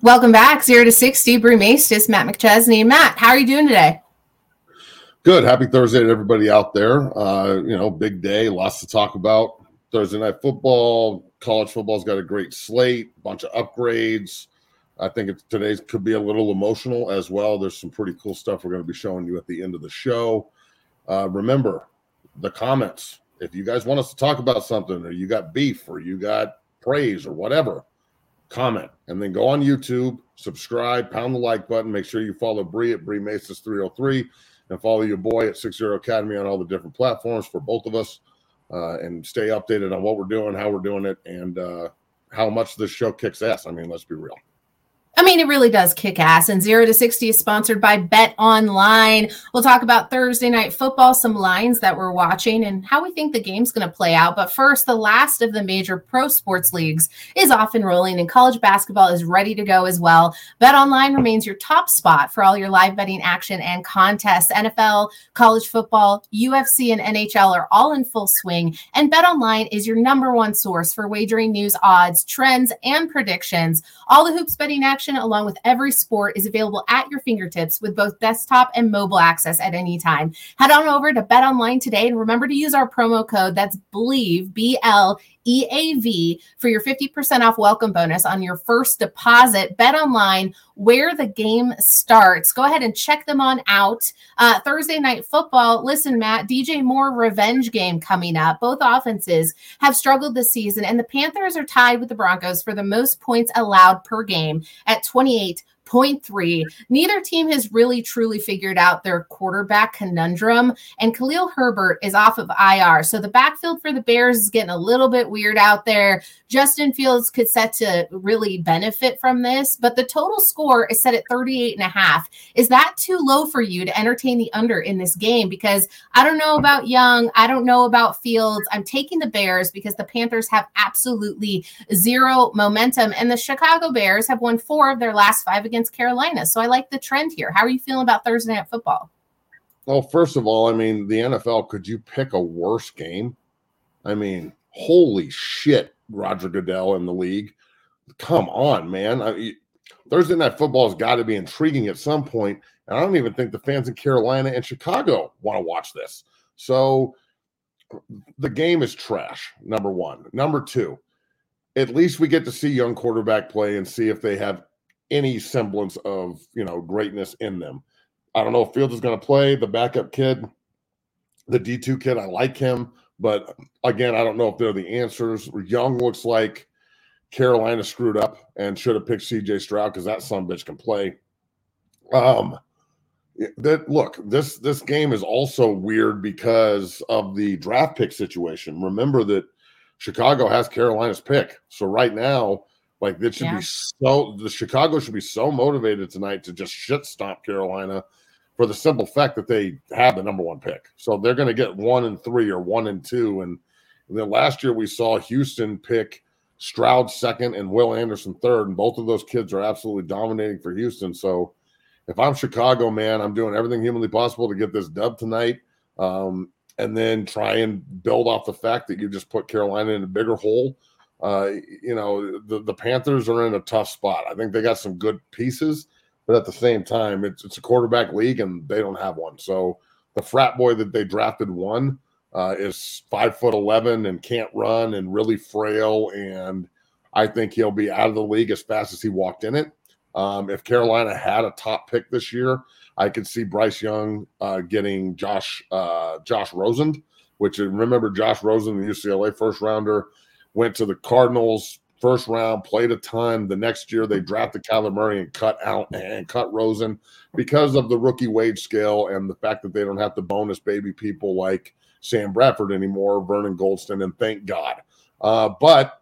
Welcome back, zero to sixty. Bree Maestas, Matt McChesney. Matt, how are you doing today? Good. Happy Thursday to everybody out there. Uh, you know, big day, lots to talk about. Thursday night football, college football's got a great slate, bunch of upgrades. I think it's, today's could be a little emotional as well. There's some pretty cool stuff we're going to be showing you at the end of the show. Uh, remember the comments. If you guys want us to talk about something, or you got beef, or you got praise, or whatever, comment, and then go on YouTube, subscribe, pound the like button. Make sure you follow Bree at Bree Maestas 303 and follow your boy at Six Zero Academy on all the different platforms for both of us. Uh, and stay updated on what we're doing, how we're doing it, and uh, how much this show kicks ass. I mean, let's be real. I mean, it really does kick ass. And Zero to 60 is sponsored by Bet Online. We'll talk about Thursday night football, some lines that we're watching, and how we think the game's going to play out. But first, the last of the major pro sports leagues is off and rolling, and college basketball is ready to go as well. Bet Online remains your top spot for all your live betting action and contests. NFL, college football, UFC, and NHL are all in full swing. And Bet Online is your number one source for wagering news, odds, trends, and predictions. All the hoops betting action action along with every sport is available at your fingertips with both desktop and mobile access at any time. Head on over to Bet Online today and remember to use our promo code that's Believe B L EAV for your 50% off welcome bonus on your first deposit. Bet online where the game starts. Go ahead and check them on out. Uh, Thursday night football. Listen, Matt, DJ Moore revenge game coming up. Both offenses have struggled this season, and the Panthers are tied with the Broncos for the most points allowed per game at 28 Point three. Neither team has really truly figured out their quarterback conundrum, and Khalil Herbert is off of IR. So the backfield for the Bears is getting a little bit weird out there. Justin Fields could set to really benefit from this, but the total score is set at 38 and a half. Is that too low for you to entertain the under in this game? Because I don't know about Young, I don't know about Fields. I'm taking the Bears because the Panthers have absolutely zero momentum, and the Chicago Bears have won four of their last five against against Carolina. So I like the trend here. How are you feeling about Thursday night football? Well, first of all, I mean, the NFL, could you pick a worse game? I mean, holy shit, Roger Goodell in the league. Come on, man. I, Thursday night football has got to be intriguing at some point, And I don't even think the fans in Carolina and Chicago want to watch this. So the game is trash, number one. Number two, at least we get to see young quarterback play and see if they have any semblance of you know greatness in them. I don't know if Fields is going to play the backup kid, the D two kid. I like him, but again, I don't know if they're the answers. Young looks like Carolina screwed up and should have picked C.J. Stroud because that son bitch can play. Um, that look this this game is also weird because of the draft pick situation. Remember that Chicago has Carolina's pick, so right now like this should yeah. be so the Chicago should be so motivated tonight to just shit stomp Carolina for the simple fact that they have the number one pick. So they're going to get one and three or one and two. And, and then last year we saw Houston pick Stroud second and Will Anderson third, and both of those kids are absolutely dominating for Houston. So if I'm Chicago, man, I'm doing everything humanly possible to get this dub tonight. Um, and then try and build off the fact that you just put Carolina in a bigger hole uh, you know, the, the Panthers are in a tough spot. I think they got some good pieces, but at the same time, it's it's a quarterback league and they don't have one. So the frat boy that they drafted one uh, is five foot eleven and can't run and really frail. And I think he'll be out of the league as fast as he walked in it. Um, if Carolina had a top pick this year, I could see Bryce Young uh, getting Josh uh, Josh Rosen, which remember Josh Rosen, the UCLA first rounder went to the Cardinals first round, played a ton. The next year they drafted Kyler Murray and cut out and cut Rosen because of the rookie wage scale and the fact that they don't have to bonus baby people like Sam Bradford anymore, Vernon Gholston, and thank God. Uh, but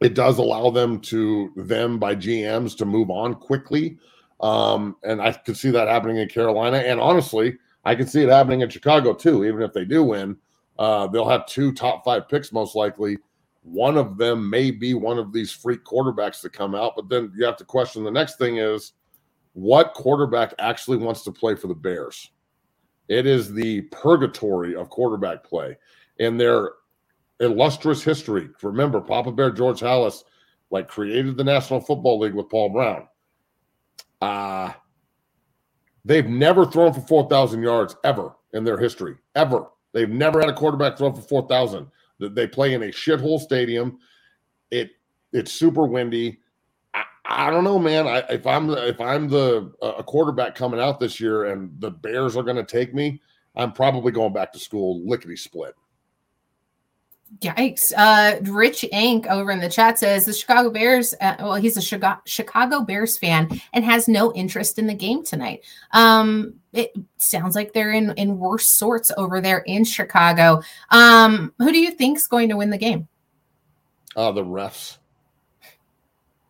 it does allow them to them by GMs to move on quickly. Um, and I could see that happening in Carolina. And honestly, I can see it happening in Chicago too, even if they do win. Uh, they'll have two top five picks most likely one of them may be one of these freak quarterbacks to come out. But then you have to question the next thing is what quarterback actually wants to play for the Bears? It is the purgatory of quarterback play in their illustrious history. Remember, Papa Bear George Halas like created the National Football League with Paul Brown. Uh they've never thrown for 4,000 yards ever in their history, ever. They've never had a quarterback throw for 4,000. They play in a shithole stadium. It it's super windy. I, I don't know, man. I, if I'm if I'm the uh, a quarterback coming out this year and the Bears are going to take me, I'm probably going back to school lickety split. Yikes. Uh, Rich Ink over in the chat says the Chicago Bears, uh, well, he's a Chicago, Chicago Bears fan and has no interest in the game tonight. Um, it sounds like they're in, in worse sorts over there in Chicago. Um, who do you think's going to win the game? Uh, the refs.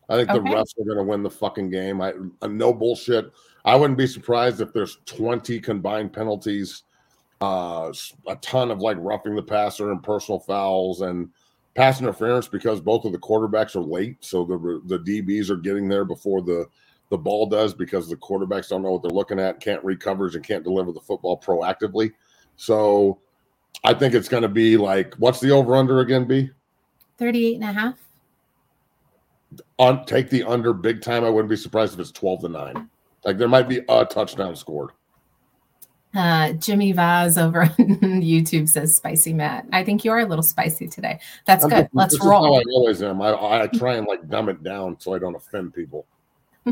I think okay. the refs are going to win the fucking game. I, I no bullshit. I wouldn't be surprised if there's 20 combined penalties uh, a ton of like roughing the passer and personal fouls and pass interference because both of the quarterbacks are late. So the the DBs are getting there before the the ball does because the quarterbacks don't know what they're looking at, can't read coverage, and can't deliver the football proactively. So I think it's going to be like, what's the over under again, B? 38 and a half. On, take the under big time. I wouldn't be surprised if it's 12 to 9. Like there might be a touchdown scored. Uh, Jimmy Vaz over on YouTube says spicy Matt. I think you are a little spicy today. That's I'm good. Just, Let's roll. I always am. I, I try and like dumb it down so I don't offend people.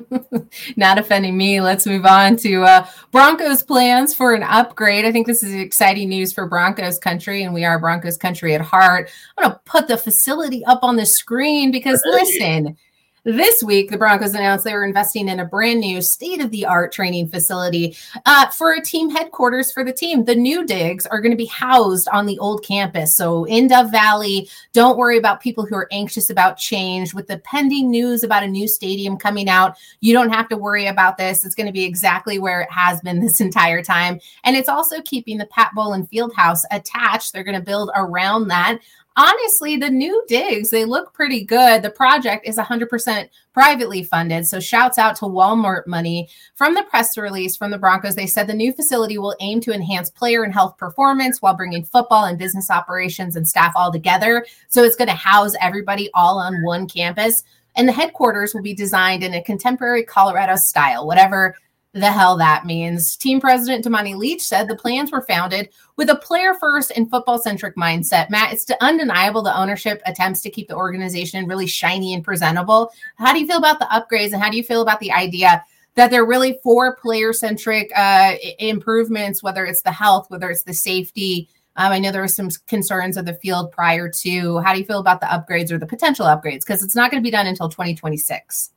Not offending me. Let's move on to uh, Broncos plans for an upgrade. I think this is exciting news for Broncos country, and we are Broncos country at heart. I'm going to put the facility up on the screen because hey. listen, this week, the Broncos announced they were investing in a brand new state of the art training facility uh, for a team headquarters for the team. The new digs are going to be housed on the old campus. So in Dove Valley, don't worry about people who are anxious about change. With the pending news about a new stadium coming out, you don't have to worry about this. It's going to be exactly where it has been this entire time. And it's also keeping the Pat Bowlen Fieldhouse attached. They're going to build around that honestly, the new digs, they look pretty good. The project is 100% privately funded. So shouts out to Walmart money. From the press release from the Broncos, they said the new facility will aim to enhance player and health performance while bringing football and business operations and staff all together. So it's going to house everybody all on one campus. And the headquarters will be designed in a contemporary Colorado style, whatever the hell that means. Team president Damani Leech said the plans were founded with a player first and football centric mindset. Matt, it's undeniable the ownership attempts to keep the organization really shiny and presentable. How do you feel about the upgrades and how do you feel about the idea that they're really for player centric uh, improvements, whether it's the health, whether it's the safety? Um, I know there were some concerns of the field prior to. How do you feel about the upgrades or the potential upgrades? Because it's not going to be done until 2026.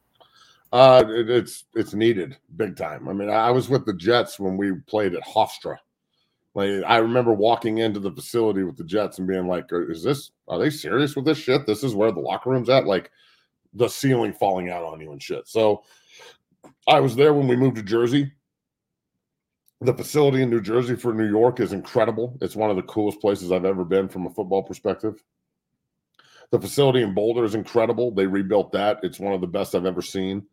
Uh, it, it's it's needed big time. I mean, I was with the Jets when we played at Hofstra. Like, I remember walking into the facility with the Jets and being like, "Is this? Are they serious with this shit? This is where the locker room's at? Like, the ceiling falling out on you and shit." So, I was there when we moved to Jersey. The facility in New Jersey for New York is incredible. It's one of the coolest places I've ever been from a football perspective. The facility in Boulder is incredible. They rebuilt that. It's one of the best I've ever seen.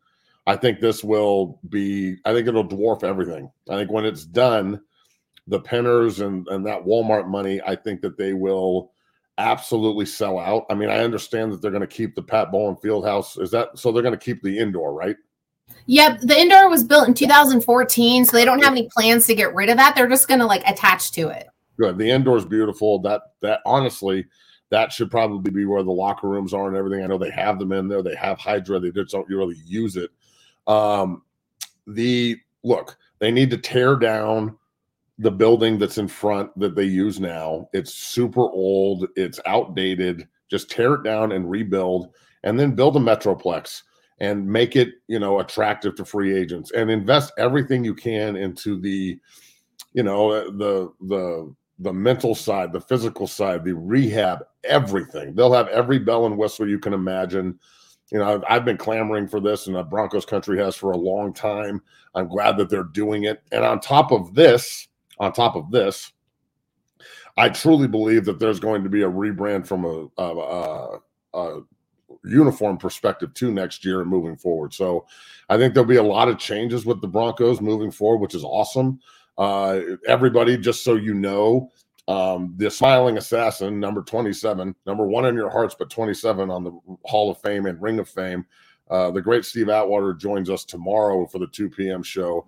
I think this will be, I think it'll dwarf everything. I think when it's done, the Penners and, and that Walmart money, I think that they will absolutely sell out. I mean, I understand that they're going to keep the Pat Bowlen Fieldhouse. Is that so? They're going to keep the indoor, right? Yep, the indoor was built in 2014, so they don't have any plans to get rid of that. They're just going to like attach to it. Good. The indoor is beautiful. That that honestly, that should probably be where the locker rooms are and everything. I know they have them in there. They have Hydra. They just don't really use it. Um, the look, they need to tear down the building that's in front that they use now. It's super old, it's outdated. Just tear it down and rebuild, and then build a metroplex and make it, you know, attractive to free agents and invest everything you can into the, you know, the the the mental side, the physical side, the rehab, everything. They'll have every bell and whistle you can imagine you know, I've, I've, been clamoring for this, and the Broncos country has for a long time. I'm glad that they're doing it. And on top of this, on top of this, I truly believe that there's going to be a rebrand from a, a, a, a uniform perspective too next year and moving forward. So I think there'll be a lot of changes with the Broncos moving forward, which is awesome. Uh, everybody, just so you know, Um, the smiling assassin, number 27, number one in your hearts, but 27 on the Hall of Fame and Ring of Fame. Uh, the great Steve Atwater joins us tomorrow for the 2 p.m. show.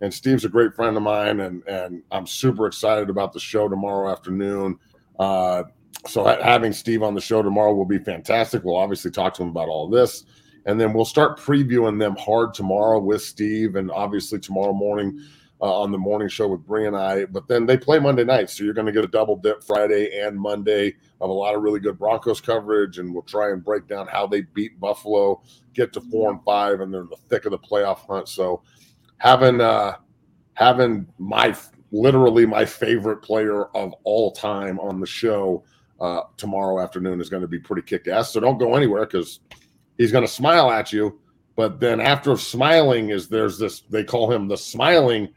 And Steve's a great friend of mine, and, and I'm super excited about the show tomorrow afternoon. Uh, so ha- having Steve on the show tomorrow will be fantastic. We'll obviously talk to him about all this. And then we'll start previewing them hard tomorrow with Steve, and obviously tomorrow morning uh, on the morning show with Bree and I. But then they play Monday night, so you're going to get a double dip Friday and Monday of a lot of really good Broncos coverage, and we'll try and break down how they beat Buffalo, get to four and five, and they're in the thick of the playoff hunt. So having uh, having my literally my favorite player of all time on the show uh, tomorrow afternoon is going to be pretty kick ass. So don't go anywhere because he's going to smile at you. But then after smiling is there's this they call him the smiling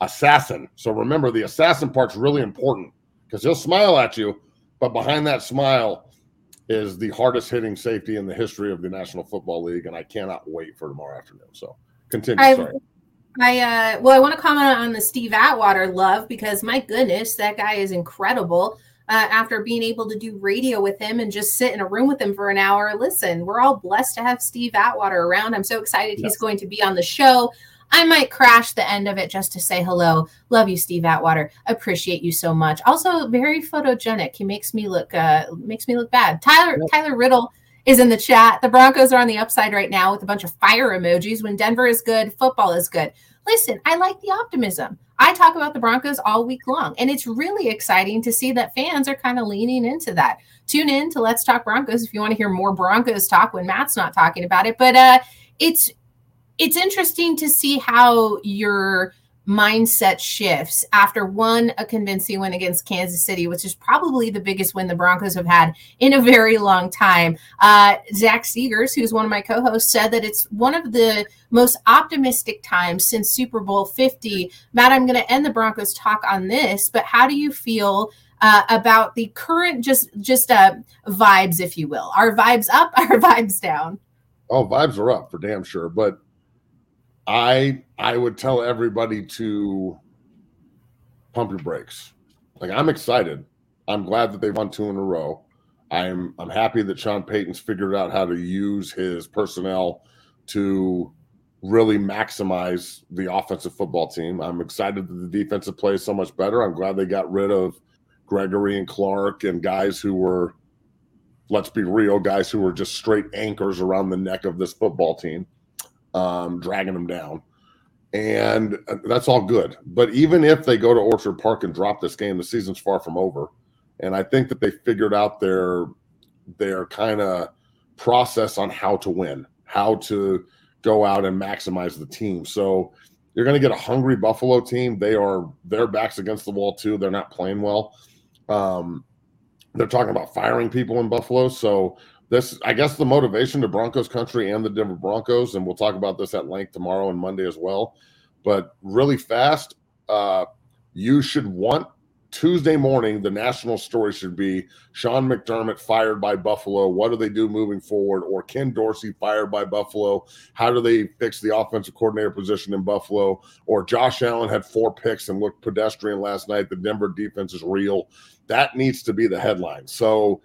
assassin. So remember the assassin part's really important because he'll smile at you, but behind that smile is the hardest hitting safety in the history of the National Football League, and I cannot wait for tomorrow afternoon. So continue. I, sorry. I uh well I want to comment on the Steve Atwater love because my goodness, that guy is incredible. Uh, after being able to do radio with him and just sit in a room with him for an hour. Listen, we're all blessed to have Steve Atwater around. I'm so excited yes. he's going to be on the show. I might crash the end of it just to say hello. Love you, Steve Atwater. Appreciate you so much. Also, very photogenic. He makes me look uh makes me look bad. Tyler yep. Tyler Riddle is in the chat. The Broncos are on the upside right now with a bunch of fire emojis. When Denver is good, football is good. Listen, I like the optimism. I talk about the Broncos all week long, and it's really exciting to see that fans are kind of leaning into that. Tune in to Let's Talk Broncos if you want to hear more Broncos talk when Matt's not talking about it. But uh, it's it's interesting to see how your mindset shifts after one a convincing win against Kansas City, which is probably the biggest win the Broncos have had in a very long time. Uh, Zach Seegers, who's one of my co-hosts, said that it's one of the most optimistic times since Super Bowl 50. Matt, I'm going to end the Broncos talk on this, but how do you feel? Uh, about the current just just uh, vibes, if you will. Are vibes up? Are vibes down? Oh, vibes are up for damn sure. But I I would tell everybody to pump your brakes. Like I'm excited. I'm glad that they've won two in a row. I'm I'm happy that Sean Payton's figured out how to use his personnel to really maximize the offensive football team. I'm excited that the defensive play is so much better. I'm glad they got rid of Gregory and Clark and guys who were, let's be real, guys who were just straight anchors around the neck of this football team um, dragging them down. And uh, that's all good. But even if they go to Orchard Park and drop this game, the season's far from over. And I think that they figured out their their kind of process on how to win, how to go out and maximize the team. So you're going to get a hungry Buffalo team. They are their backs against the wall too. They're not playing well. Um, they're talking about firing people in Buffalo. So this I guess the motivation to Broncos country and the Denver Broncos, and we'll talk about this at length tomorrow and Monday as well. But really fast, uh, you should want Tuesday morning, the national story should be Sean McDermott fired by Buffalo. What do they do moving forward? Or Ken Dorsey fired by Buffalo. How do they fix the offensive coordinator position in Buffalo? Or Josh Allen had four picks and looked pedestrian last night. The Denver defense is real. That needs to be the headline. So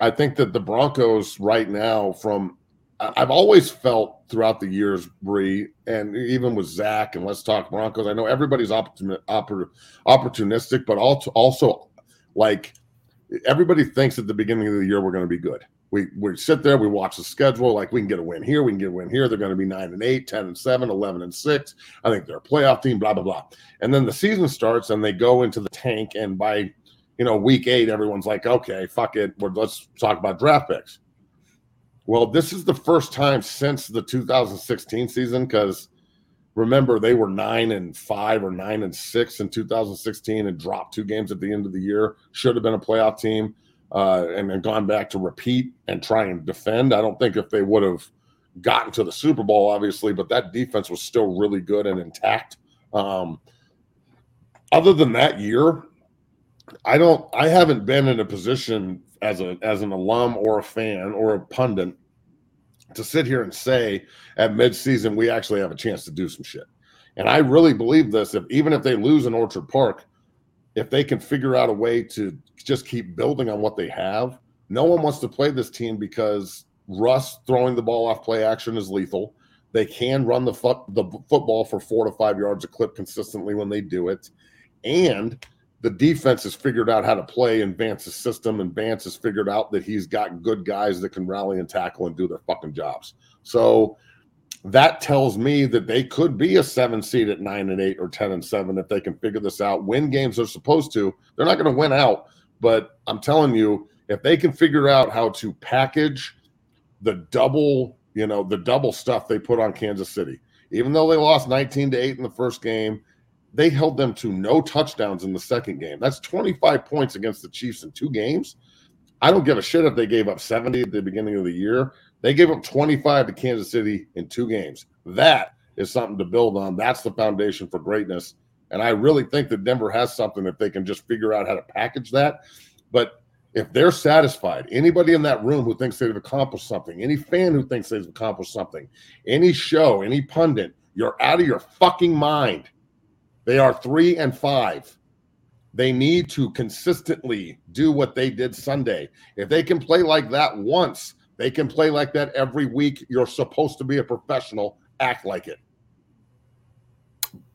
I think that the Broncos right now, from I've always felt throughout the years, Bree, and even with Zach, and let's talk Broncos. I know everybody's opportun- opportunistic, but also also like everybody thinks at the beginning of the year we're going to be good. We we sit there, we watch the schedule, like we can get a win here, we can get a win here. They're going to be 9 and 8, 10 and 7, 11 and 6. I think they're a playoff team, blah blah blah. And then the season starts and they go into the tank and by you know, week eight, everyone's like, okay, fuck it. let's talk about draft picks. Well, this is the first time since the 2016 season because remember they were nine and five or nine and six in 2016 and dropped two games at the end of the year. Should have been a playoff team uh, and then gone back to repeat and try and defend. I don't think if they would have gotten to the Super Bowl, obviously, but that defense was still really good and intact. Um, other than that year, I don't. I haven't been in a position as a as an alum or a fan or a pundit to sit here and say at midseason we actually have a chance to do some shit. And I really believe this. If even if they lose in Orchard Park, if they can figure out a way to just keep building on what they have, no one wants to play this team because Russ throwing the ball off play action is lethal. They can run the, fo- the football for four to five yards a clip consistently when they do it. And the defense has figured out how to play in Vance's system, and Vance has figured out that he's got good guys that can rally and tackle and do their fucking jobs. So that tells me that they could be a seven seed at nine and eight or 10 and seven if they can figure this out, win games they're supposed to. They're not going to win out, but I'm telling you, if they can figure out how to package the double, you know, the double stuff they put on Kansas City, even though they lost 19 to 8 in the first game, they held them to no touchdowns in the second game. That's 25 points against the Chiefs in two games. I don't give a shit if they gave up 70 at the beginning of the year. They gave up 25 to Kansas City in two games. That is something to build on. That's the foundation for greatness. And I really think that Denver has something if they can just figure out how to package that. But if they're satisfied, anybody in that room who thinks they've accomplished something, any fan who thinks they've accomplished something, any show, any pundit, you're out of your fucking mind. They are three and five. They need to consistently do what they did Sunday. If they can play like that once, they can play like that every week. You're supposed to be a professional. Act like it.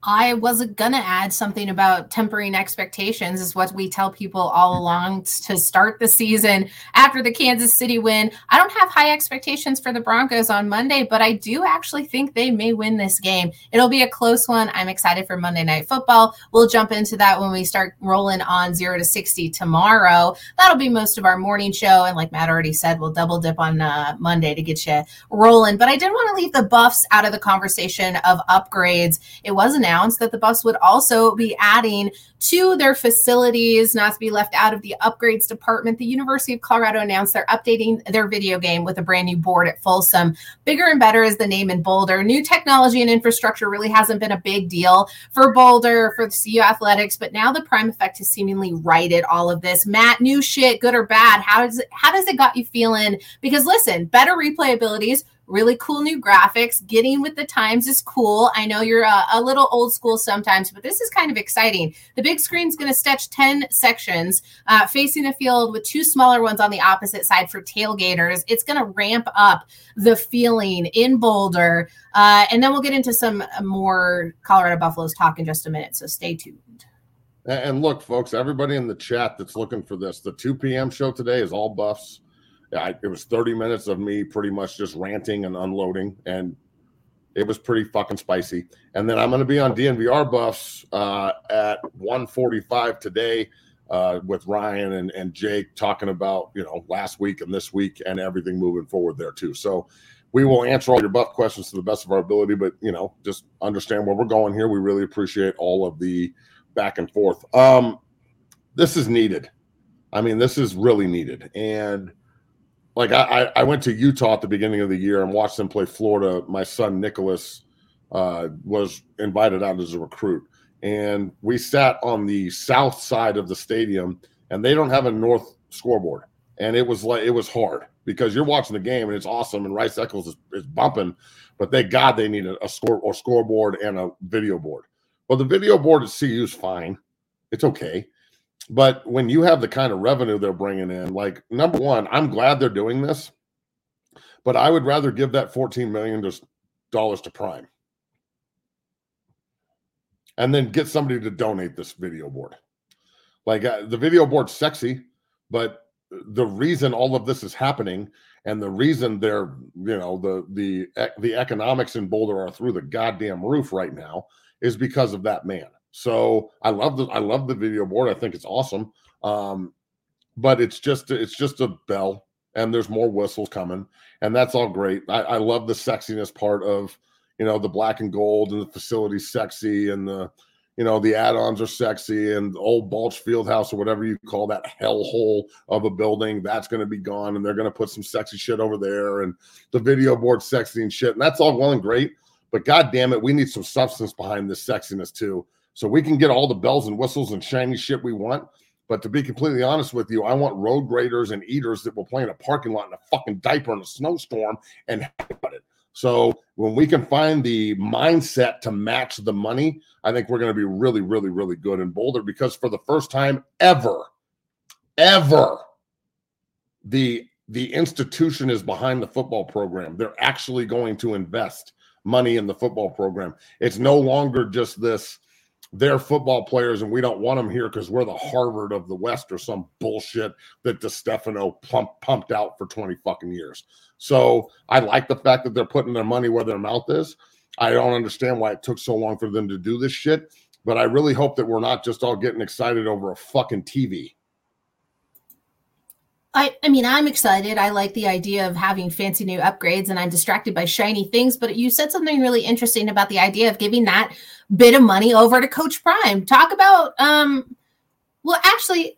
I wasn't going to add something about tempering expectations, is what we tell people all along to start the season after the Kansas City win. I don't have high expectations for the Broncos on Monday, but I do actually think they may win this game. It'll be a close one. I'm excited for Monday Night Football. We'll jump into that when we start rolling on zero to 60 tomorrow. That'll be most of our morning show. And like Matt already said, we'll double dip on uh, Monday to get you rolling. But I did want to leave the Buffs out of the conversation of upgrades. It was an announced that the Buffs would also be adding to their facilities, not to be left out of the upgrades department. The University of Colorado announced they're updating their video game with a brand new board at Folsom. Bigger and better is the name in Boulder. New technology and infrastructure really hasn't been a big deal for Boulder, for the CU Athletics, but now the prime effect has seemingly righted all of this. Matt, new shit, good or bad? How does it, how does it got you feeling? Because listen, better replay abilities really cool new graphics. Getting with the times is cool. I know you're a, a little old school sometimes, but this is kind of exciting. The big screen's going to stretch 10 sections uh, facing the field with two smaller ones on the opposite side for tailgaters. It's going to ramp up the feeling in Boulder. Uh, and then we'll get into some more Colorado Buffaloes talk in just a minute. So stay tuned. And look, folks, everybody in the chat that's looking for this, the 2 p.m. show today is all buffs. I, it was 30 minutes of me pretty much just ranting and unloading, and it was pretty fucking spicy. And then I'm going to be on DNVR buffs uh, at 1:45 today uh, with Ryan and, and Jake talking about you know last week and this week and everything moving forward there too. So we will answer all your buff questions to the best of our ability, but you know just understand where we're going here. We really appreciate all of the back and forth. Um, this is needed. I mean, this is really needed, and like I, I went to Utah at the beginning of the year and watched them play Florida. My son Nicholas uh, was invited out as a recruit, and we sat on the south side of the stadium, and they don't have a north scoreboard, and it was like it was hard because you're watching the game and it's awesome, and Rice Eccles is, is bumping, but thank God they need a, a score or scoreboard and a video board. Well, the video board at CU is fine, it's okay but when you have the kind of revenue they're bringing in, like number one, I'm glad they're doing this, but I would rather give that 14 million dollars to Prime and then get somebody to donate this video board. Like uh, the video board's sexy, but the reason all of this is happening and the reason they're you know the the the economics in Boulder are through the goddamn roof right now is because of that man. So I love the I love the video board. I think it's awesome. Um, but it's just it's just a bell, and there's more whistles coming, and that's all great. I, I love the sexiness part of you know the black and gold and the facility's sexy and the you know the add-ons are sexy and the old Balch Field House or whatever you call that hellhole of a building that's going to be gone and they're going to put some sexy shit over there and the video board sexy and shit and that's all well and great but god damn it we need some substance behind this sexiness too so we can get all the bells and whistles and shiny shit we want. But to be completely honest with you, I want road graders and eaters that will play in a parking lot in a fucking diaper in a snowstorm and about it. So when we can find the mindset to match the money, I think we're going to be really, really, really good in Boulder because for the first time ever, ever, the the institution is behind the football program. They're actually going to invest money in the football program. It's no longer just this they're football players and we don't want them here because we're the Harvard of the West or some bullshit that DiStefano pump, pumped out for 20 fucking years. So I like the fact that they're putting their money where their mouth is. I don't understand why it took so long for them to do this shit, but I really hope that we're not just all getting excited over a fucking TV. I, I mean, I'm excited. I like the idea of having fancy new upgrades and I'm distracted by shiny things. But you said something really interesting about the idea of giving that bit of money over to Coach Prime. Talk about, um, well, actually,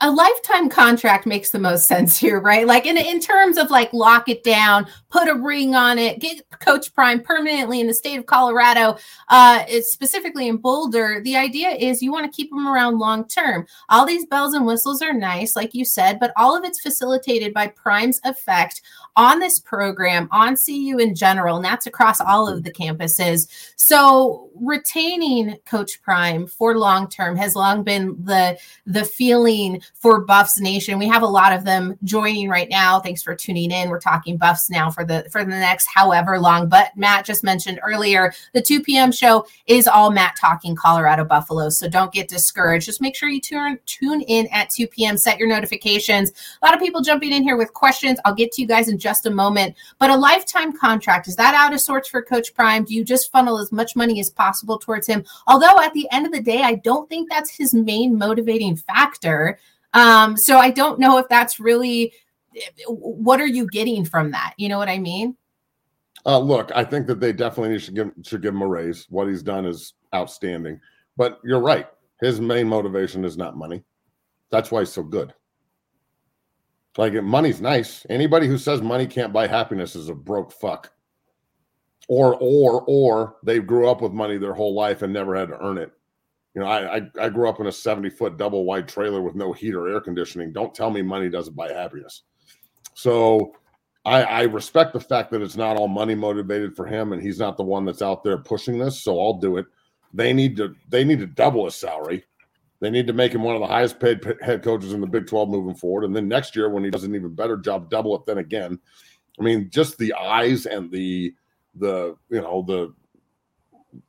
a lifetime contract makes the most sense here, right? Like in in terms of like lock it down, put a ring on it, get Coach Prime permanently in the state of Colorado, uh, specifically in Boulder. The idea is you want to keep them around long term. All these bells and whistles are nice, like you said, but all of it's facilitated by Prime's effect on this program, on CU in general, and that's across all of the campuses. So retaining Coach Prime for long term has long been the the feeling for Buffs Nation. We have a lot of them joining right now. Thanks for tuning in. We're talking Buffs now for the for the next however long. But Matt just mentioned earlier the 2 p.m. show is all Matt talking Colorado Buffaloes. So don't get discouraged. Just make sure you tune tune in at 2 p.m. Set your notifications. A lot of people jumping in here with questions. I'll get to you guys in just a moment. But a lifetime contract, is that out of sorts for Coach Prime? Do you just funnel as much money as possible towards him? Although at the end of the day, I don't think that's his main motivating factor. Um, so I don't know if that's really what are you getting from that? You know what I mean? Uh, look, I think that they definitely should give should give him a raise. What he's done is outstanding. But you're right. His main motivation is not money. That's why he's so good. Like money's nice. Anybody who says money can't buy happiness is a broke fuck. Or or or they grew up with money their whole life and never had to earn it. You know, I I, I grew up in a 70 foot double wide trailer with no heat or air conditioning. Don't tell me money doesn't buy happiness. So I, I respect the fact that it's not all money motivated for him and he's not the one that's out there pushing this. So I'll do it. They need to they need to double his salary they need to make him one of the highest paid head coaches in the Big 12 moving forward. And then next year, when he does an even better job, double it then again. I mean, just the eyes and the the you know the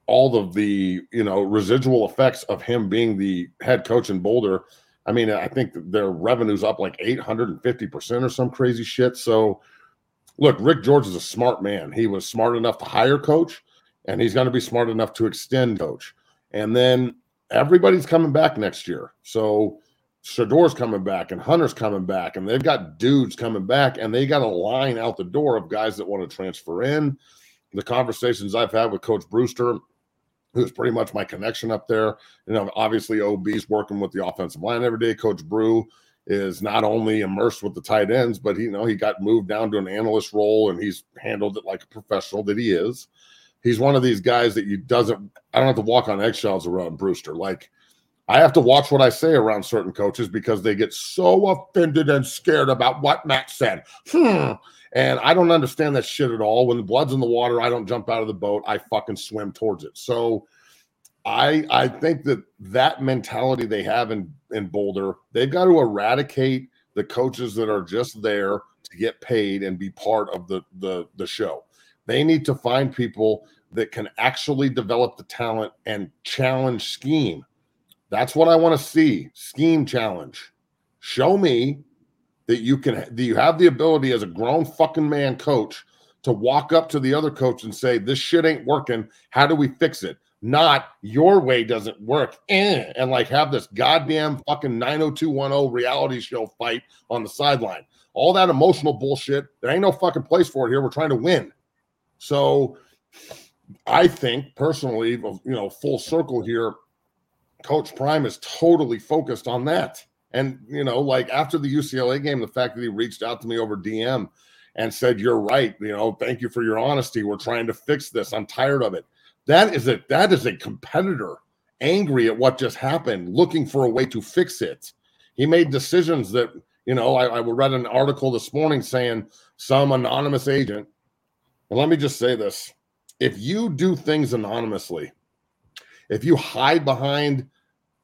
all of the you know residual effects of him being the head coach in Boulder. I mean, I think their revenue's up like 850% or some crazy shit. So look, Rick George is a smart man. He was smart enough to hire coach, and he's going to be smart enough to extend coach. And then everybody's coming back next year. So Shedeur's coming back and Hunter's coming back, and they've got dudes coming back, and they got a line out the door of guys that want to transfer in. The conversations I've had with Coach Brewster, who's pretty much my connection up there, you know, obviously OB's working with the offensive line every day. Coach Brew is not only immersed with the tight ends, but he you know he got moved down to an analyst role and he's handled it like a professional that he is he's one of these guys that you doesn't I don't have to walk on eggshells around Brewster. Like I have to watch what I say around certain coaches because they get so offended and scared about what Matt said. Hmm. And I don't understand that shit at all. When the blood's in the water, I don't jump out of the boat. I fucking swim towards it. So I I think that that mentality they have in in Boulder, they've got to eradicate the coaches that are just there to get paid and be part of the the the show. They need to find people that can actually develop the talent and challenge scheme. That's what I want to see. Scheme challenge. Show me that you can that you have the ability as a grown fucking man coach to walk up to the other coach and say, This shit ain't working. How do we fix it? Not your way doesn't work. Eh, and like have this goddamn fucking 90210 reality show fight on the sideline. All that emotional bullshit. There ain't no fucking place for it here. We're trying to win. So I think personally, you know, full circle here, Coach Prime is totally focused on that. And, you know, like after the UCLA game, the fact that he reached out to me over DM and said, You're right, you know, thank you for your honesty. We're trying to fix this. I'm tired of it. That is a that is a competitor angry at what just happened, looking for a way to fix it. He made decisions that, you know, I, I read an article this morning saying some anonymous agent And let me just say this if you do things anonymously, if you hide behind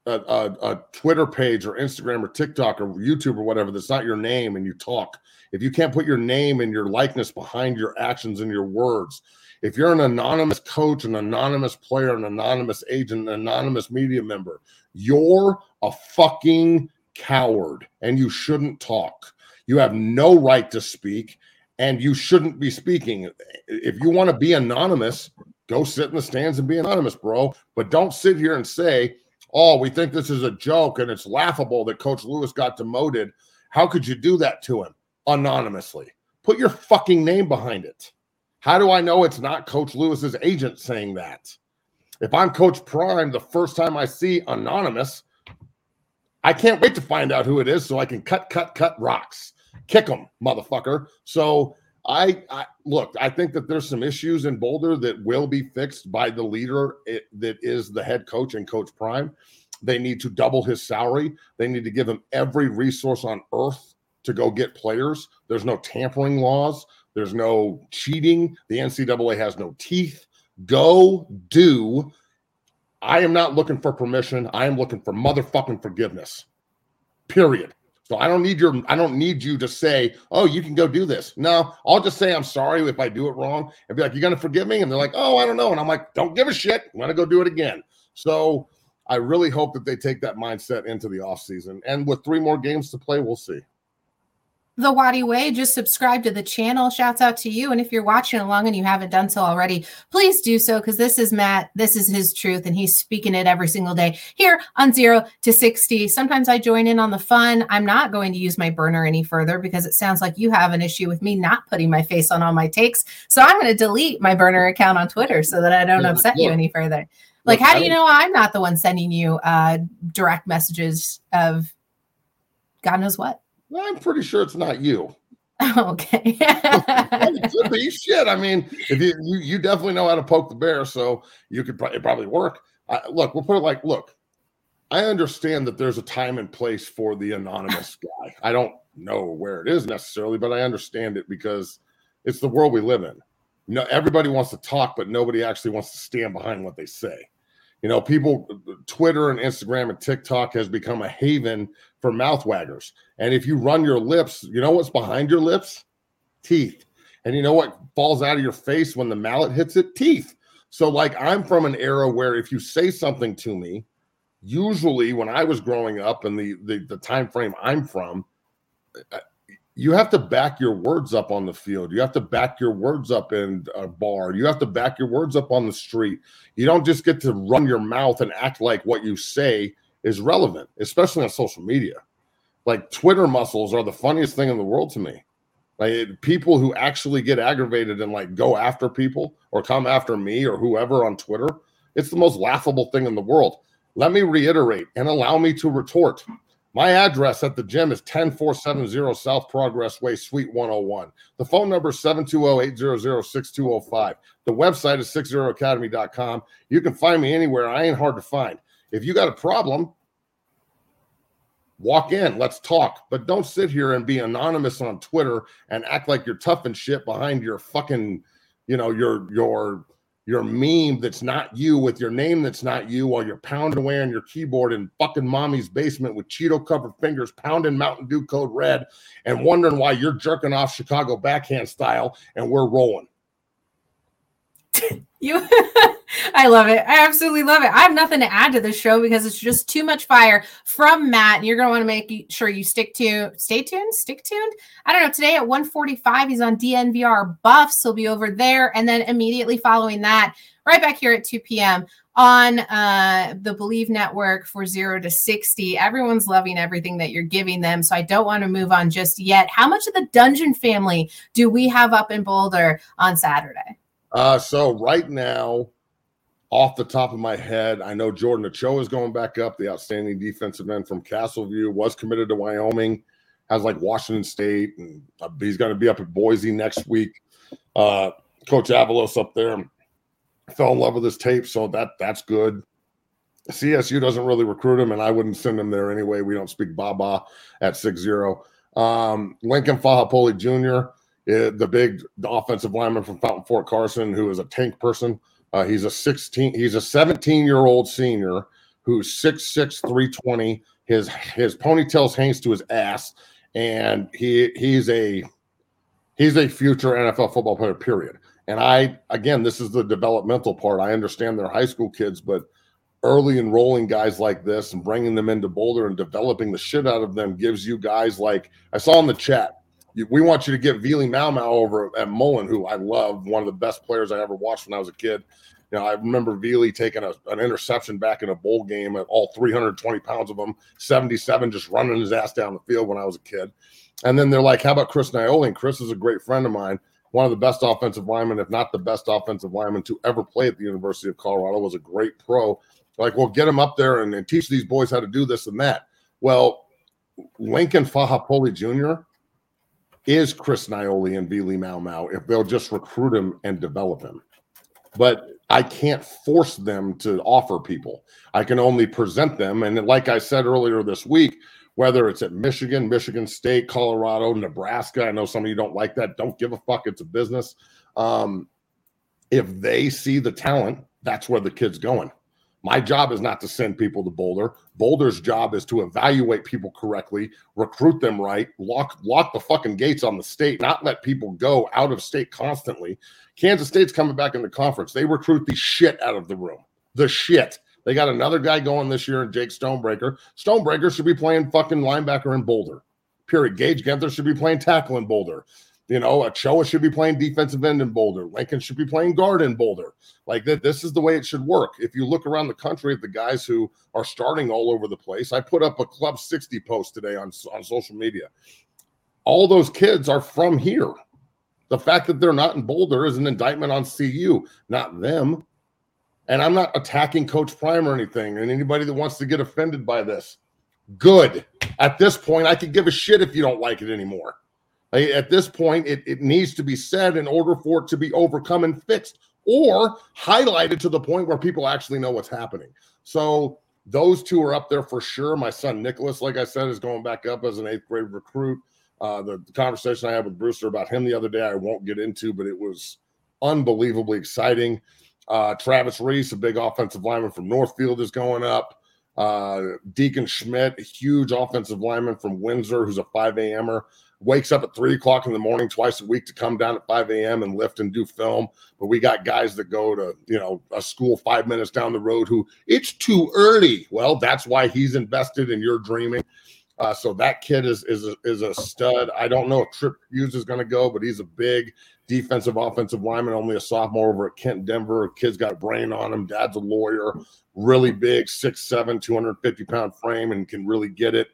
a, a, a, Twitter page or Instagram or TikTok or YouTube or whatever that's not your name and you talk, if you can't put your name and your likeness behind your actions and your words, if you're an anonymous coach, an anonymous player, an anonymous agent, an anonymous media member, you're a fucking coward and you shouldn't talk. You have no right to speak and you shouldn't be speaking. If you want to be anonymous, go sit in the stands and be anonymous, bro. But don't sit here and say, oh, we think this is a joke and it's laughable that Coach Lewis got demoted. How could you do that to him anonymously? Put your fucking name behind it. How do I know it's not Coach Lewis's agent saying that? If I'm Coach Prime, the first time I see anonymous, I can't wait to find out who it is so I can cut, cut, cut rocks kick them, motherfucker. So I, I, look, I think that there's some issues in Boulder that will be fixed by the leader it, that is the head coach and Coach Prime. They need to double his salary. They need to give him every resource on earth to go get players. There's no tampering laws. There's no cheating. The NCAA has no teeth. Go do. I am not looking for permission. I am looking for motherfucking forgiveness. Period. So I don't need your I don't need you to say, "Oh, you can go do this." No, I'll just say I'm sorry if I do it wrong and be like, "You're going to forgive me?" And they're like, "Oh, I don't know." And I'm like, "Don't give a shit. I'm going to go do it again." So I really hope that they take that mindset into the offseason. And with three more games to play, we'll see the Waddy Way, just subscribe to the channel. Shouts out to you. And if you're watching along and you haven't done so already, please do so because this is Matt. This is his truth, and he's speaking it every single day here on Zero to 60. Sometimes I join in on the fun. I'm not going to use my burner any further because it sounds like you have an issue with me not putting my face on all my takes. So I'm going to delete my burner account on Twitter so that I don't yeah, upset you any further. Like, how do you know I'm not the one sending you uh, direct messages of God knows what? I'm pretty sure it's not you. Okay. it could be shit. I mean, if you, you you definitely know how to poke the bear, so you could probably, probably work. I, look, we'll put it like, look, I understand that there's a time and place for the anonymous guy. I don't know where it is necessarily, but I understand it because it's the world we live in. You know, everybody wants to talk, but nobody actually wants to stand behind what they say. You know, people, Twitter and Instagram and TikTok has become a haven for mouth waggers. And if you run your lips, you know what's behind your lips? Teeth. And you know what falls out of your face when the mallet hits it? Teeth. So, like, I'm from an era where if you say something to me, usually when I was growing up and the, the, the time frame I'm from, uh, you have to back your words up on the field. You have to back your words up in a bar. You have to back your words up on the street. You don't just get to run your mouth and act like what you say is relevant, especially on social media. Like Twitter muscles are the funniest thing in the world to me. Like people who actually get aggravated and like go after people or come after me or whoever on Twitter, it's the most laughable thing in the world. Let me reiterate and allow me to retort. My address at the gym is 10470 South Progress Way, Suite 101. The phone number is 720-800-6205. The website is 60academy.com. You can find me anywhere. I ain't hard to find. If you got a problem, walk in, let's talk. But don't sit here and be anonymous on Twitter and act like you're tough and shit behind your fucking, you know, your your your meme that's not you with your name that's not you while you're pounding away on your keyboard in fucking mommy's basement with Cheeto covered fingers, pounding Mountain Dew Code Red, and wondering why you're jerking off Chicago backhand style and we're rolling. you I love it. I absolutely love it. I have nothing to add to this show because it's just too much fire from Matt. And you're going to want to make sure you stick to stay tuned, stick tuned. I don't know. Today at 145, he's on DNVR buffs. He'll be over there. And then immediately following that, right back here at 2 p.m. on uh, the Believe Network for zero to 60. Everyone's loving everything that you're giving them. So I don't want to move on just yet. How much of the Dungeon family do we have up in Boulder on Saturday? Uh, so right now, off the top of my head, I know Jordan Ochoa is going back up, the outstanding defensive end from Castleview, was committed to Wyoming, has like Washington State, and uh, he's going to be up at Boise next week. Uh, Coach Avalos up there fell in love with his tape, so that that's good. CSU doesn't really recruit him, and I wouldn't send him there anyway. We don't speak Baba at six zero. Um, Lincoln Fahapoli Jr. uh, the big offensive lineman from Fountain Fort Carson, who is a tank person. Uh, he's a 16, he's a 17 year old senior who's 6'6, 320. His his ponytails hangs to his ass, and he he's a he's a future NFL football player, period. And I again, this is the developmental part. I understand they're high school kids, but early enrolling guys like this and bringing them into Boulder and developing the shit out of them gives you guys like I saw in the chat we want you to get Vili Maumau over at Mullen, who I love, one of the best players I ever watched when I was a kid. You know, I remember Veely taking a, an interception back in a bowl game at all 320 pounds of him, 77, just running his ass down the field when I was a kid. And then they're like, how about Chris Naeole? And Chris is a great friend of mine, one of the best offensive linemen, if not the best offensive lineman to ever play at the University of Colorado, was a great pro. Like, well, get him up there and, and teach these boys how to do this and that. Well, Lincoln Fahapoli Jr., is Chris Naeole and Vili Maumau if they'll just recruit him and develop him. But I can't force them to offer people. I can only present them. And like I said earlier this week, whether it's at Michigan, Michigan State, Colorado, Nebraska, I know some of you don't like that. Don't give a fuck. It's a business. Um, if they see the talent, that's where the kid's going. My job is not to send people to Boulder. Boulder's job is to evaluate people correctly, recruit them right, lock lock the fucking gates on the state, not let people go out of state constantly. Kansas State's coming back in the conference. They recruit the shit out of the room. The shit. They got another guy going this year, Jake Stonebreaker. Stonebreaker should be playing fucking linebacker in Boulder. Period. Gage Genther should be playing tackle in Boulder. You know, Ochoa should be playing defensive end in Boulder. Lincoln should be playing guard in Boulder. Like that, this is the way it should work. If you look around the country at the guys who are starting all over the place, I put up a Club 60 post today on, on social media. All those kids are from here. The fact that they're not in Boulder is an indictment on CU, not them. And I'm not attacking Coach Prime or anything, and anybody that wants to get offended by this. Good. At this point, I could give a shit if you don't like it anymore. At this point, it, it needs to be said in order for it to be overcome and fixed or highlighted to the point where people actually know what's happening. So those two are up there for sure. My son Nicholas, like I said, is going back up as an eighth grade recruit. Uh, the, the conversation I had with Brewster about him the other day, I won't get into, but it was unbelievably exciting. Uh, Travis Reese, a big offensive lineman from Northfield, is going up. Uh, Deacon Schmidt, a huge offensive lineman from Windsor, who's a 5 a.m.er wakes up at three o'clock in the morning twice a week to come down at 5 a.m. and lift and do film. But we got guys that go to, you know, a school five minutes down the road who it's too early. Well, that's why he's invested in your dreaming. Uh, so that kid is is a, is a stud. I don't know if Trip Hughes is going to go, but he's a big defensive offensive lineman, only a sophomore over at Kent Denver. Kid's got brain on him. Dad's a lawyer, really big, 6'7, 250 pound frame, and can really get it.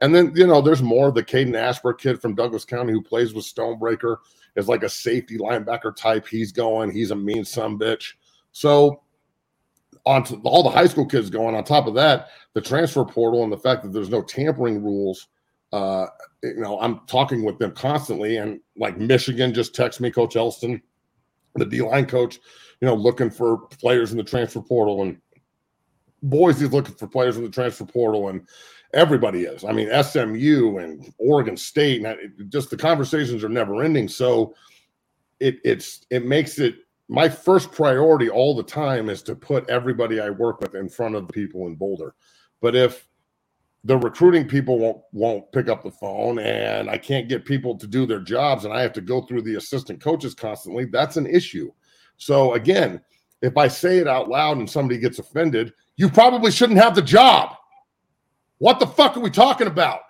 And then, you know, there's more. The Caden Ashbrook kid from Douglas County who plays with Stonebreaker is like a safety linebacker type. He's going, he's a mean son bitch. So, on to all the high school kids going, on top of that, the transfer portal and the fact that there's no tampering rules. Uh, you know, I'm talking with them constantly, and like Michigan just texts me, Coach Elston, the D line coach, you know, looking for players in the transfer portal, and Boise's looking for players in the transfer portal, and everybody is. I mean, SMU and Oregon State, and it, just the conversations are never ending. So it it's it makes it my first priority all the time is to put everybody I work with in front of the people in Boulder. But if the recruiting people won't won't pick up the phone and I can't get people to do their jobs and I have to go through the assistant coaches constantly, that's an issue. So again, if I say it out loud and somebody gets offended, you probably shouldn't have the job. What the fuck are we talking about?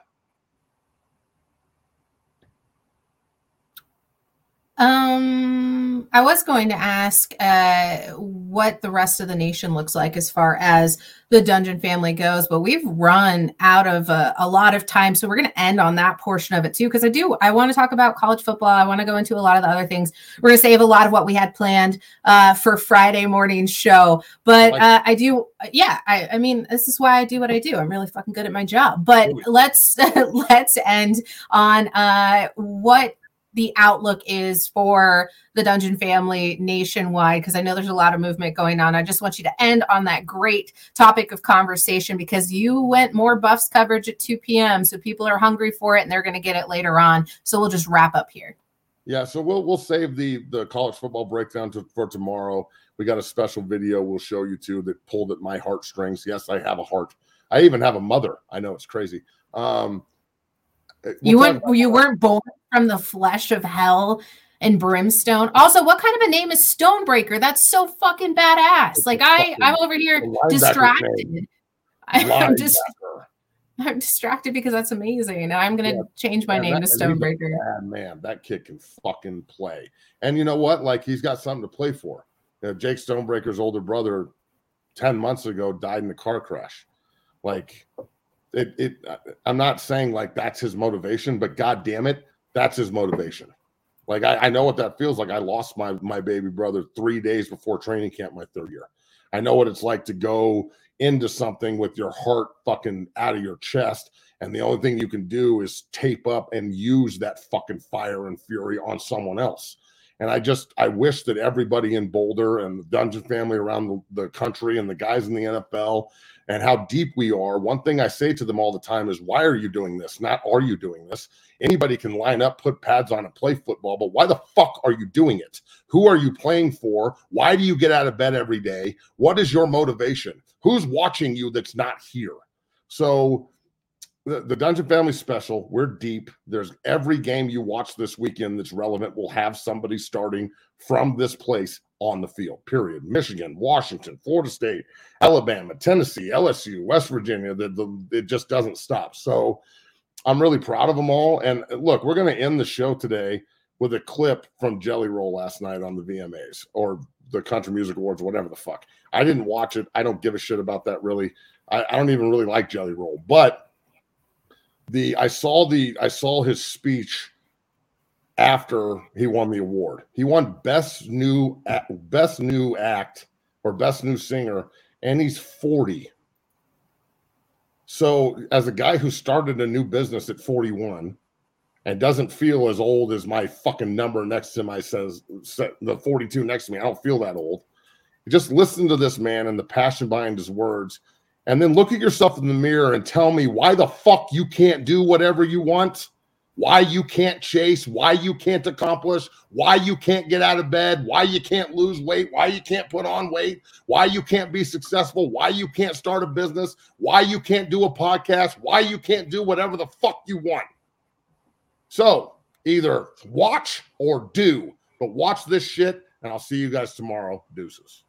Um, I was going to ask uh, what the rest of the nation looks like as far as the Dungeon family goes, but we've run out of a, a lot of time, so we're going to end on that portion of it too. Because I do, I want to talk about college football. I want to go into a lot of the other things. We're going to save a lot of what we had planned uh, for Friday morning show, but uh, I do, yeah. I, I mean, this is why I do what I do. I'm really fucking good at my job. But let's let's end on uh, what the outlook is for the Dungeon family nationwide because I know there's a lot of movement going on. I just want you to end on that great topic of conversation because you went more Buffs coverage at 2 p.m. So people are hungry for it and they're going to get it later on. So we'll just wrap up here. Yeah, so we'll we'll save the the college football breakdown to, for tomorrow. We got a special video we'll show you too that pulled at my heartstrings. Yes, I have a heart. I even have a mother. I know it's crazy. Um, Uh, we'll you weren't you weren't born from the flesh of hell and brimstone. Also, what kind of a name is Stonebreaker? That's so fucking badass. Like I, I'm over here distracted. I'm just I'm distracted because that's amazing. I'm gonna yeah. change my yeah, name that, to Stonebreaker. Yeah, man, that kid can fucking play. And you know what? Like he's got something to play for. You know, Jake Stonebreaker's older brother, ten months ago, died in a car crash. Like it, it. I'm not saying like that's his motivation, but god damn it, that's his motivation. Like I, I know what that feels like. I lost my my baby brother three days before training camp my third year. I know what it's like to go into something with your heart fucking out of your chest. And the only thing you can do is tape up and use that fucking fire and fury on someone else. And I just, I wish that everybody in Boulder and the Dungeon family around the, the country and the guys in the NFL and how deep we are. One thing I say to them all the time is, why are you doing this? Not are you doing this? Anybody can line up, put pads on, and play football, but why the fuck are you doing it? Who are you playing for? Why do you get out of bed every day? What is your motivation? Who's watching you that's not here? So, the, the Dungeon Family Special, we're deep. There's every game you watch this weekend that's relevant will have somebody starting from this place on the field, period. Michigan, Washington, Florida State, Alabama, Tennessee, LSU, West Virginia. The, the, it just doesn't stop. So, I'm really proud of them all. And uh, look, we're going to end the show today with a clip from Jelly Roll last night on the VMAs or the Country Music Awards, whatever the fuck. I didn't watch it. I don't give a shit about that really. I, I don't even really like Jelly Roll, but the I saw the I saw his speech after he won the award. He won best new best new act or best new singer, and he's 40. So, as a guy who started a new business at 41 and doesn't feel as old as my fucking number next to my says the 42 next to me, I don't feel that old. Just listen to this man and the passion behind his words, and then look at yourself in the mirror and tell me why the fuck you can't do whatever you want why you can't chase, why you can't accomplish, why you can't get out of bed, why you can't lose weight, why you can't put on weight, why you can't be successful, why you can't start a business, why you can't do a podcast, why you can't do whatever the fuck you want. So either watch or do, but watch this shit, and I'll see you guys tomorrow. Deuces.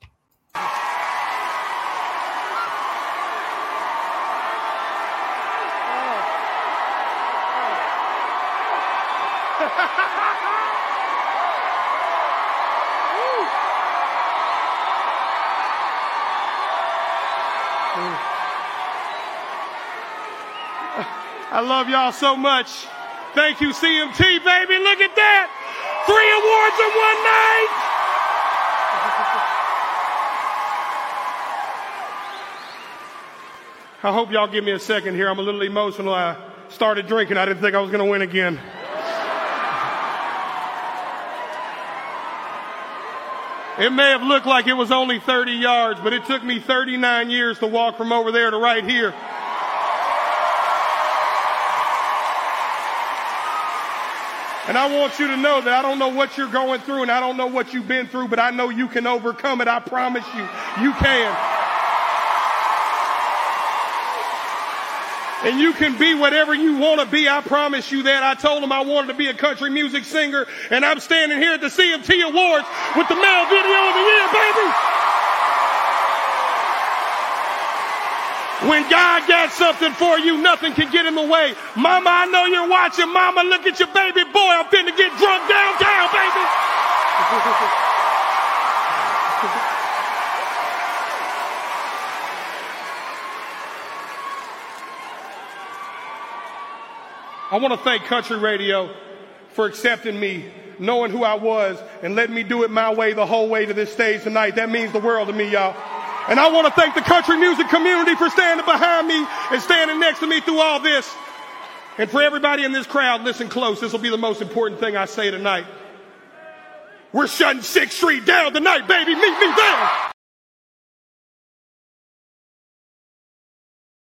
I love y'all so much. Thank you, CMT, baby. Look at that. Three awards in one night. I hope y'all give me a second here. I'm a little emotional. I started drinking. I didn't think I was going to win again. It may have looked like it was only 30 yards, but it took me 39 years to walk from over there to right here. And I want you to know that I don't know what you're going through and I don't know what you've been through, but I know you can overcome it. I promise you, you can. And you can be whatever you want to be. I promise you that. I told him I wanted to be a country music singer, and I'm standing here at the CMT Awards with the male video of the year, baby. When God got something for you, nothing can get in the way. Mama, I know you're watching. Mama, look at your baby boy. I'm finna get drunk downtown, baby. I want to thank Country Radio for accepting me, knowing who I was, and letting me do it my way the whole way to this stage tonight. That means the world to me, y'all. And I want to thank the country music community for standing behind me and standing next to me through all this. And for everybody in this crowd, listen close. This will be the most important thing I say tonight. We're shutting 6th Street down tonight, baby. Meet me there.